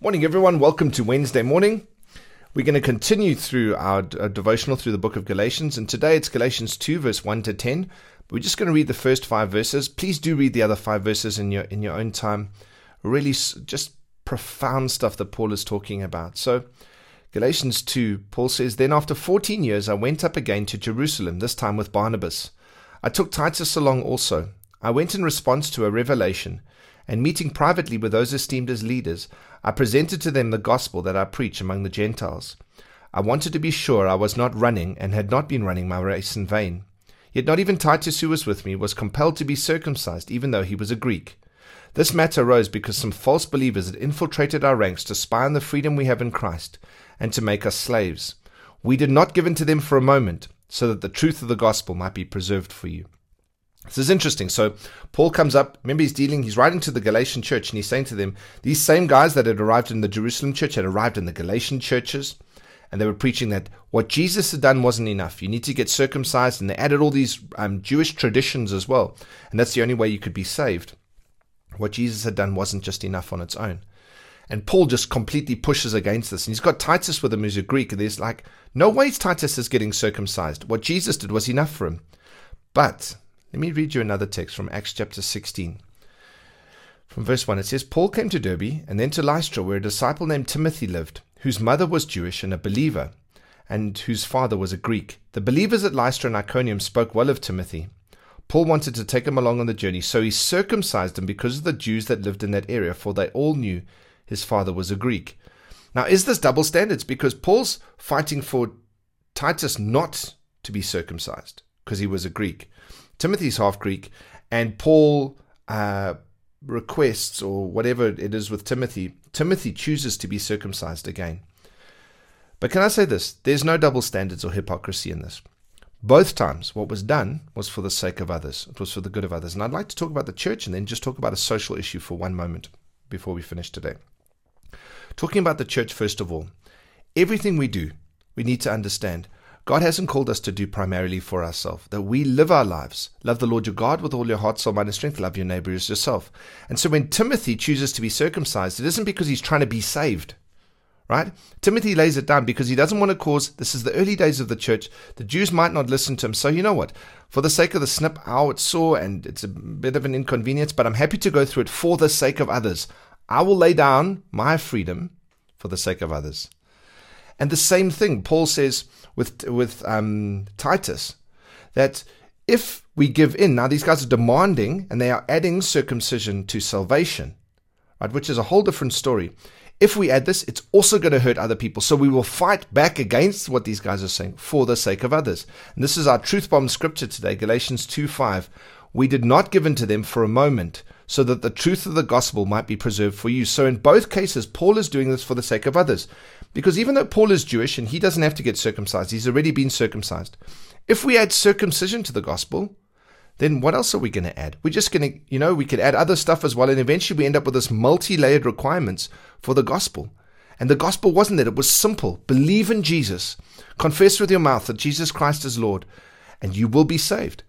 Morning, everyone. Welcome to Wednesday morning. We're going to continue through our, our, uh, devotional through the book of Galatians, and today it's Galatians 2, verse 1 to 10. We're just going to read the first five verses. Please do read the other five verses in your in your own time. Really, just profound stuff that Paul is talking about. So, Galatians 2, Paul says, Then after 14 years, I went up again to Jerusalem, this time with Barnabas. I took Titus along also. I went in response to a revelation and meeting privately with those esteemed as leaders, I presented to them the gospel that I preach among the Gentiles. I wanted to be sure I was not running and had not been running my race in vain. Yet not even Titus, who was with me, was compelled to be circumcised, even though he was a Greek. This matter arose because some false believers had infiltrated our ranks to spy on the freedom we have in Christ and to make us slaves. We did not give in to them for a moment, so that the truth of the gospel might be preserved for you. This is interesting. So Paul comes up. Remember, he's dealing. He's writing to the Galatian church, and he's saying to them, these same guys that had arrived in the Jerusalem church had arrived in the Galatian churches, and they were preaching that what Jesus had done wasn't enough. You need to get circumcised, and they added all these um, Jewish traditions as well, and that's the only way you could be saved. What Jesus had done wasn't just enough on its own. And Paul just completely pushes against this. And he's got Titus with him, who's a Greek. And there's like, no way Titus is getting circumcised. What Jesus did was enough for him. But let me read you another text from Acts chapter 16. From verse 1, it says, Paul came to Derbe and then to Lystra, where a disciple named Timothy lived, whose mother was Jewish and a believer, and whose father was a Greek. The believers at Lystra and Iconium spoke well of Timothy. Paul wanted to take him along on the journey, so he circumcised him because of the Jews that lived in that area, for they all knew his father was a Greek. Now, is this double standards? Because Paul's fighting for Titus not to be circumcised because he was a Greek. Timothy's half Greek, and Paul uh, requests, or whatever it is with Timothy, Timothy chooses to be circumcised again. But can I say this? There's no double standards or hypocrisy in this. Both times, what was done was for the sake of others. It was for the good of others. And I'd like to talk about the church and then just talk about a social issue for one moment before we finish today. Talking about the church, first of all, everything we do, we need to understand God hasn't called us to do primarily for ourselves, that we live our lives. Love the Lord your God with all your heart, soul, mind, and strength. Love your neighbor as yourself. And so when Timothy chooses to be circumcised, it isn't because he's trying to be saved, right? Timothy lays it down because he doesn't want to cause, this is the early days of the church. The Jews might not listen to him. So you know what? For the sake of the snip, ow, it's sore and it's a bit of an inconvenience, but I'm happy to go through it for the sake of others. I will lay down my freedom for the sake of others. And the same thing, Paul says with with um, Titus, that if we give in, now these guys are demanding and they are adding circumcision to salvation, right? Which is a whole different story. If we add this, it's also going to hurt other people. So we will fight back against what these guys are saying for the sake of others. And this is our truth bomb scripture today, Galatians 2 5. We did not give in to them for a moment, so that the truth of the gospel might be preserved for you. So in both cases, Paul is doing this for the sake of others. Because even though Paul is Jewish and he doesn't have to get circumcised, he's already been circumcised. If we add circumcision to the gospel, then what else are we going to add? We're just going to, you know, we could add other stuff as well. And eventually we end up with this multi layered requirements for the gospel. And the gospel wasn't that. It was simple. Believe in Jesus. Confess with your mouth that Jesus Christ is Lord, and you will be saved.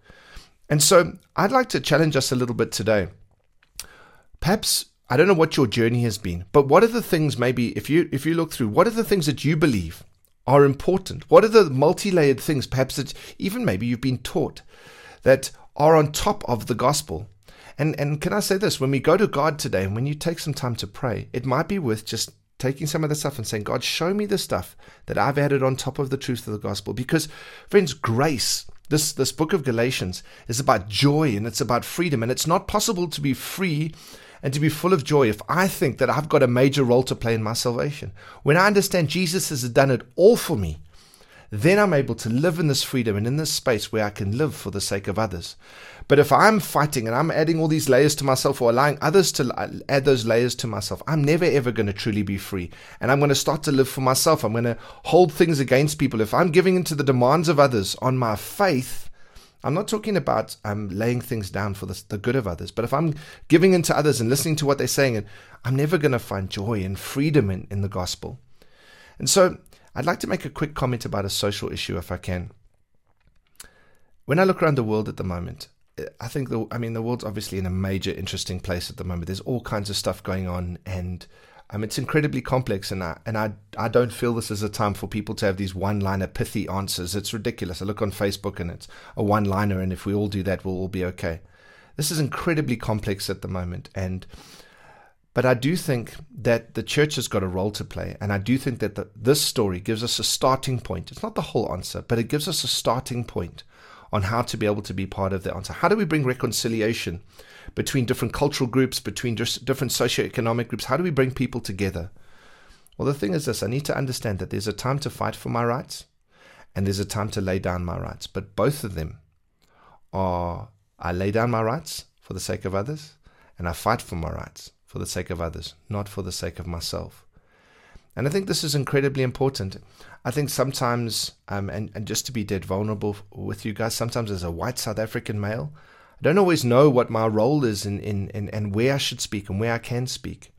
And so I'd like to challenge us a little bit today. Perhaps I don't know what your journey has been, but what are the things maybe if you if you look through, what are the things that you believe are important? What are the multi-layered things perhaps that even maybe you've been taught that are on top of the gospel? And and can I say this, when we go to God today and when you take some time to pray, it might be worth just taking some of the stuff and saying, God, show me the stuff that I've added on top of the truth of the gospel. Because, friends, grace, this, this book of Galatians, is about joy and it's about freedom. And it's not possible to be free and to be full of joy if I think that I've got a major role to play in my salvation. When I understand Jesus has done it all for me, then I'm able to live in this freedom and in this space where I can live for the sake of others. But if I'm fighting and I'm adding all these layers to myself or allowing others to add those layers to myself, I'm never ever going to truly be free. And I'm going to start to live for myself. I'm going to hold things against people. If I'm giving into the demands of others on my faith, I'm not talking about um, laying things down for the, the good of others, but if I'm giving in to others and listening to what they're saying, and I'm never going to find joy and freedom in, in the gospel. And so I'd like to make a quick comment about a social issue if I can. When I look around the world at the moment, I think the I mean the world's obviously in a major interesting place at the moment. There's all kinds of stuff going on, and Um, it's incredibly complex, and I and I I don't feel this is a time for people to have these one-liner pithy answers. It's ridiculous. I look on Facebook and it's a one-liner, and if we all do that, we'll all be okay. This is incredibly complex at the moment, and but I do think that the church has got a role to play, and I do think that the, this story gives us a starting point. It's not the whole answer, but it gives us a starting point on how to be able to be part of the answer. How do we bring reconciliation between different cultural groups, between different socioeconomic groups? How do we bring people together? Well, the thing is this I need to understand that there's a time to fight for my rights and there's a time to lay down my rights. But both of them are I lay down my rights for the sake of others and I fight for my rights for the sake of others, not for the sake of myself. And I think this is incredibly important. I think sometimes, um, and, and just to be dead vulnerable with you guys, sometimes as a white South African male, I don't always know what my role is in, in, in, and where I should speak and where I can speak.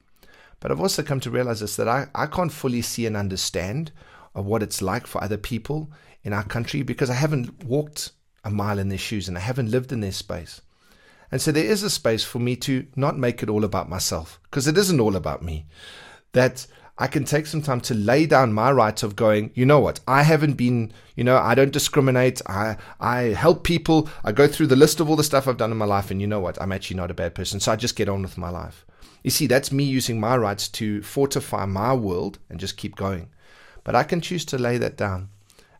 But I've also come to realize this that I, I can't fully see and understand of what it's like for other people in our country because I haven't walked a mile in their shoes and I haven't lived in their space. And so there is a space for me to not make it all about myself, because it isn't all about me. That I can take some time to lay down my rights of going, you know what, I haven't been, you know, I don't discriminate. I I help people. I go through the list of all the stuff I've done in my life, and you know what, I'm actually not a bad person. So I just get on with my life. You see, that's me using my rights to fortify my world and just keep going. But I can choose to lay that down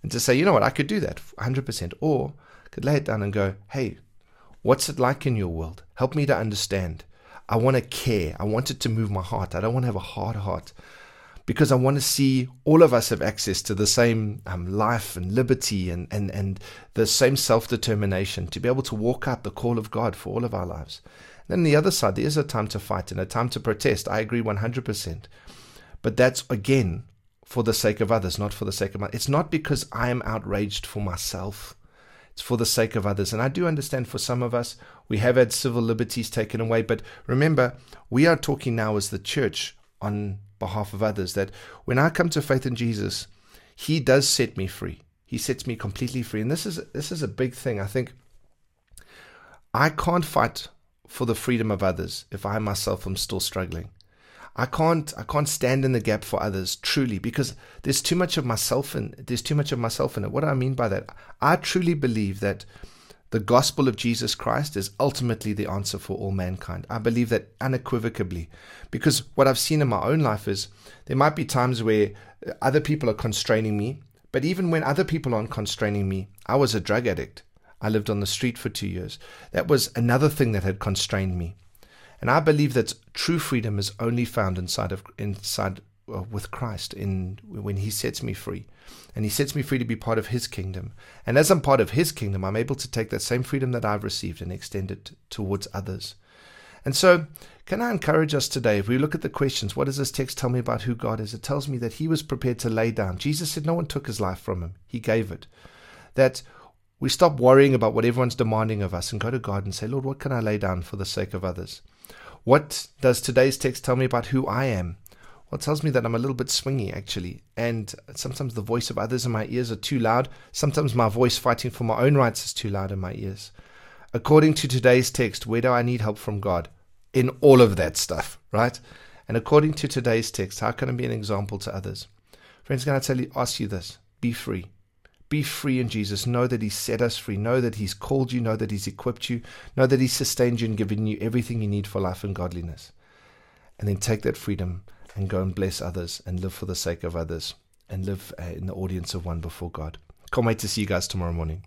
and to say, you know what, I could do that 100%. Or I could lay it down and go, hey, What's it like in your world? Help me to understand. I want to care. I want it to move my heart. I don't want to have a hard heart because I want to see all of us have access to the same um, life and liberty and, and, and the same self determination to be able to walk out the call of God for all of our lives. Then the other side, there is a time to fight and a time to protest. I agree 100%. But that's again for the sake of others, not for the sake of my. It's not because I am outraged for myself. It's for the sake of others. And I do understand for some of us, we have had civil liberties taken away. But remember, we are talking now as the church on behalf of others that when I come to faith in Jesus, He does set me free. He sets me completely free. And this is this is a big thing. I think I can't fight for the freedom of others if I myself am still struggling. I can't I can't stand in the gap for others truly because there's too much of myself and there's too much of myself in it. What do I mean by that? I truly believe that the gospel of Jesus Christ is ultimately the answer for all mankind. I believe that unequivocally because what I've seen in my own life is there might be times where other people are constraining me, but even when other people aren't constraining me, I was a drug addict. I lived on the street for 2 years. That was another thing that had constrained me. And I believe that true freedom is only found inside of inside Uh, with Christ in when He sets me free, and He sets me free to be part of His kingdom. And as I'm part of His kingdom, I'm able to take that same freedom that I've received and extend it towards others. And so, can I encourage us today? If we look at the questions, what does this text tell me about who God is? It tells me that He was prepared to lay down. Jesus said, "No one took His life from Him; He gave it." That we stop worrying about what everyone's demanding of us and go to God and say, Lord, what can I lay down for the sake of others? What does today's text tell me about who I am? Well, it tells me that I'm a little bit swingy, actually. And sometimes the voice of others in my ears are too loud. Sometimes my voice fighting for my own rights is too loud in my ears. According to today's text, where do I need help from God? In all of that stuff, right? And according to today's text, how can I be an example to others? Friends, can I tell you, ask you this? Be free. Be free in Jesus. Know that He's set us free. Know that He's called you. Know that He's equipped you. Know that He's sustained you and given you everything you need for life and godliness. And then take that freedom and go and bless others and live for the sake of others and live uh, in the audience of one before God. Can't wait to see you guys tomorrow morning.